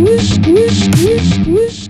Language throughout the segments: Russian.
Whoosh, whoosh, whoosh, whoosh.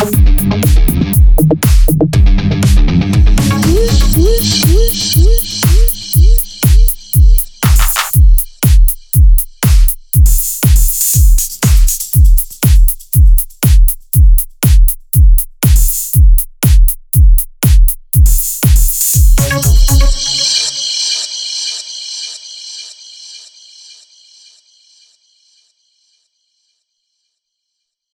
Woo, woo, woo.